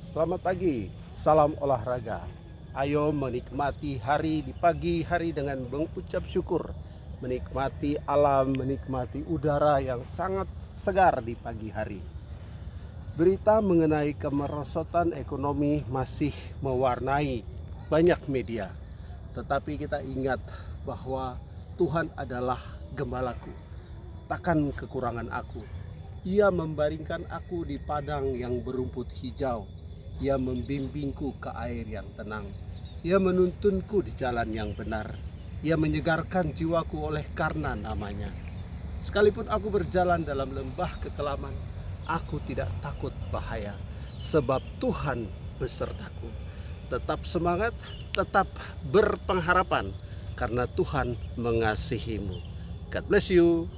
Selamat pagi, salam olahraga. Ayo menikmati hari di pagi hari dengan mengucap syukur. Menikmati alam, menikmati udara yang sangat segar di pagi hari. Berita mengenai kemerosotan ekonomi masih mewarnai banyak media. Tetapi kita ingat bahwa Tuhan adalah gembalaku. Takkan kekurangan aku. Ia membaringkan aku di padang yang berumput hijau. Ia membimbingku ke air yang tenang. Ia menuntunku di jalan yang benar. Ia menyegarkan jiwaku oleh karena namanya. Sekalipun aku berjalan dalam lembah kekelaman, aku tidak takut bahaya, sebab Tuhan besertaku. Tetap semangat, tetap berpengharapan, karena Tuhan mengasihimu. God bless you.